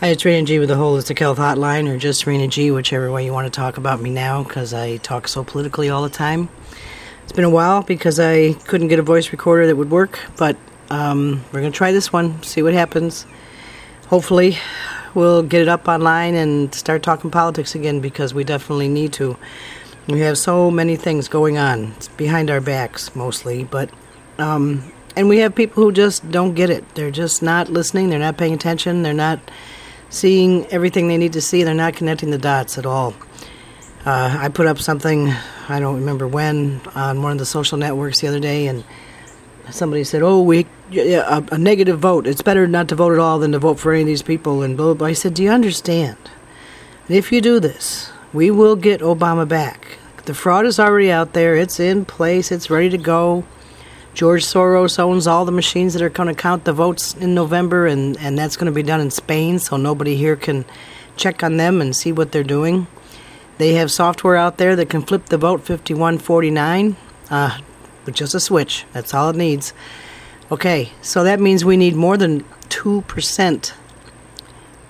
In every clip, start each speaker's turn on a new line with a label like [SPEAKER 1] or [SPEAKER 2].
[SPEAKER 1] Hi, it's Rena G with the Holistic Health Hotline, or just Rena G, whichever way you want to talk about me now, because I talk so politically all the time. It's been a while because I couldn't get a voice recorder that would work, but um, we're going to try this one, see what happens. Hopefully, we'll get it up online and start talking politics again because we definitely need to. We have so many things going on. It's behind our backs mostly, but um, and we have people who just don't get it. They're just not listening. They're not paying attention. They're not seeing everything they need to see. They're not connecting the dots at all. Uh, I put up something, I don't remember when, on one of the social networks the other day, and somebody said, "Oh, we a, a negative vote. It's better not to vote at all than to vote for any of these people." And blah, blah, blah. I said, "Do you understand? And if you do this, we will get Obama back. The fraud is already out there. It's in place. It's ready to go." George Soros owns all the machines that are going to count the votes in November, and, and that's going to be done in Spain, so nobody here can check on them and see what they're doing. They have software out there that can flip the vote 5149 uh, with just a switch. That's all it needs. Okay, so that means we need more than 2%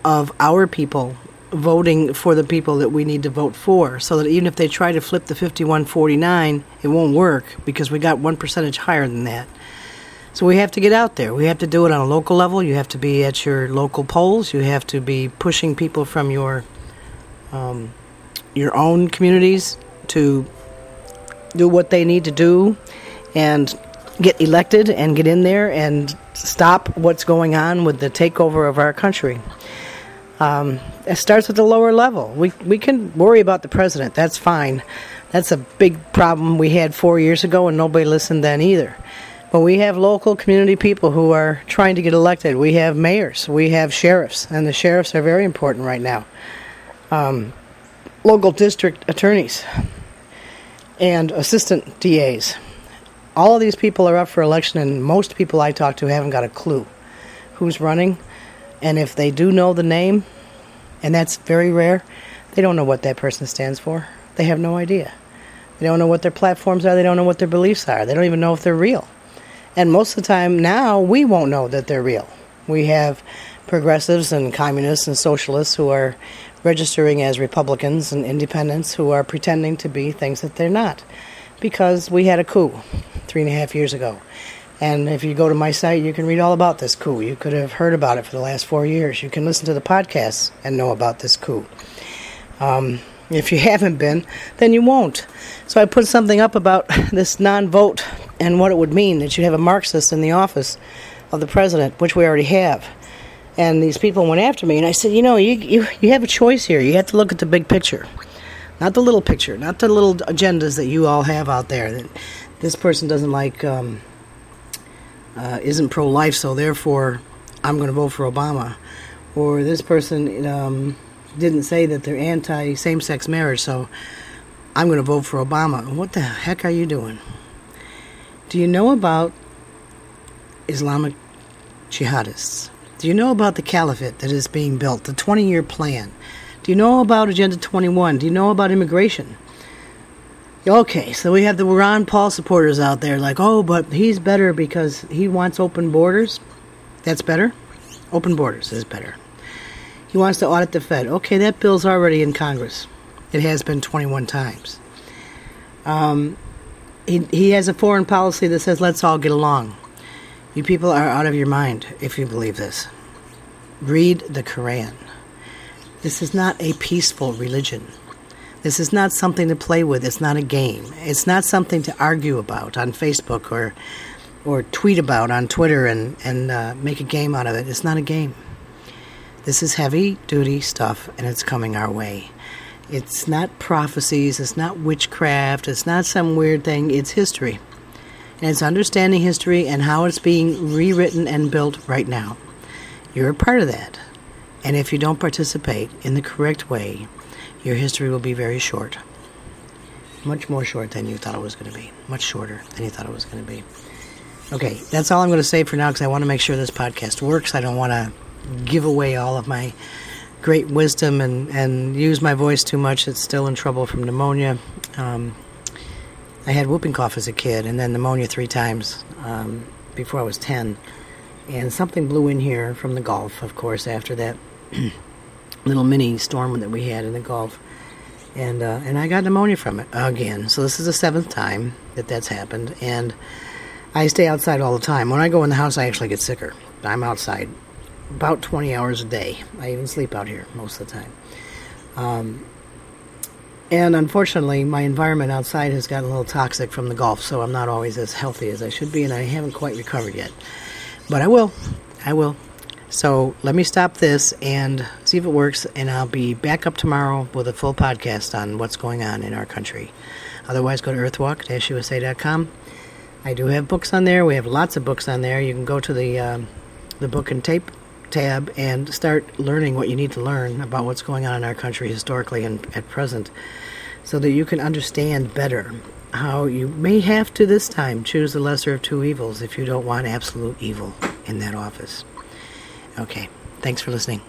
[SPEAKER 1] of our people voting for the people that we need to vote for so that even if they try to flip the 5149 it won't work because we got one percentage higher than that. So we have to get out there. We have to do it on a local level. You have to be at your local polls. You have to be pushing people from your um, your own communities to do what they need to do and get elected and get in there and stop what's going on with the takeover of our country um, it starts at the lower level. We we can worry about the president. That's fine. That's a big problem we had four years ago, and nobody listened then either. But we have local community people who are trying to get elected. We have mayors. We have sheriffs, and the sheriffs are very important right now. Um, local district attorneys and assistant DAs. All of these people are up for election, and most people I talk to haven't got a clue who's running and if they do know the name, and that's very rare, they don't know what that person stands for. They have no idea. They don't know what their platforms are. They don't know what their beliefs are. They don't even know if they're real. And most of the time now, we won't know that they're real. We have progressives and communists and socialists who are registering as Republicans and independents who are pretending to be things that they're not. Because we had a coup three and a half years ago. And if you go to my site, you can read all about this coup. You could have heard about it for the last four years. You can listen to the podcasts and know about this coup. Um, if you haven't been, then you won't. So I put something up about this non vote and what it would mean that you have a Marxist in the office of the president, which we already have. And these people went after me, and I said, you know, you, you, you have a choice here. You have to look at the big picture, not the little picture, not the little agendas that you all have out there. That this person doesn't like. Um, uh, isn't pro life, so therefore I'm going to vote for Obama. Or this person um, didn't say that they're anti same sex marriage, so I'm going to vote for Obama. What the heck are you doing? Do you know about Islamic jihadists? Do you know about the caliphate that is being built, the 20 year plan? Do you know about Agenda 21? Do you know about immigration? Okay, so we have the Ron Paul supporters out there like, oh, but he's better because he wants open borders. That's better? Open borders is better. He wants to audit the Fed. Okay, that bill's already in Congress. It has been 21 times. Um, he, he has a foreign policy that says, let's all get along. You people are out of your mind if you believe this. Read the Quran. This is not a peaceful religion. This is not something to play with. It's not a game. It's not something to argue about on Facebook or or tweet about on Twitter and and uh, make a game out of it. It's not a game. This is heavy duty stuff, and it's coming our way. It's not prophecies. It's not witchcraft. It's not some weird thing. It's history, and it's understanding history and how it's being rewritten and built right now. You're a part of that, and if you don't participate in the correct way your history will be very short. Much more short than you thought it was going to be. Much shorter than you thought it was going to be. Okay, that's all I'm going to say for now because I want to make sure this podcast works. I don't want to give away all of my great wisdom and, and use my voice too much. It's still in trouble from pneumonia. Um, I had whooping cough as a kid and then pneumonia three times um, before I was 10. And something blew in here from the Gulf, of course, after that little mini storm that we had in the Gulf, and uh, and I got pneumonia from it again. So this is the seventh time that that's happened, and I stay outside all the time. When I go in the house, I actually get sicker. I'm outside about 20 hours a day. I even sleep out here most of the time. Um, and unfortunately, my environment outside has gotten a little toxic from the Gulf, so I'm not always as healthy as I should be, and I haven't quite recovered yet. But I will. I will. So let me stop this and see if it works, and I'll be back up tomorrow with a full podcast on what's going on in our country. Otherwise, go to earthwalk-usa.com. I do have books on there. We have lots of books on there. You can go to the um, the book and tape tab and start learning what you need to learn about what's going on in our country historically and at present so that you can understand better how you may have to this time choose the lesser of two evils if you don't want absolute evil in that office. Okay, thanks for listening.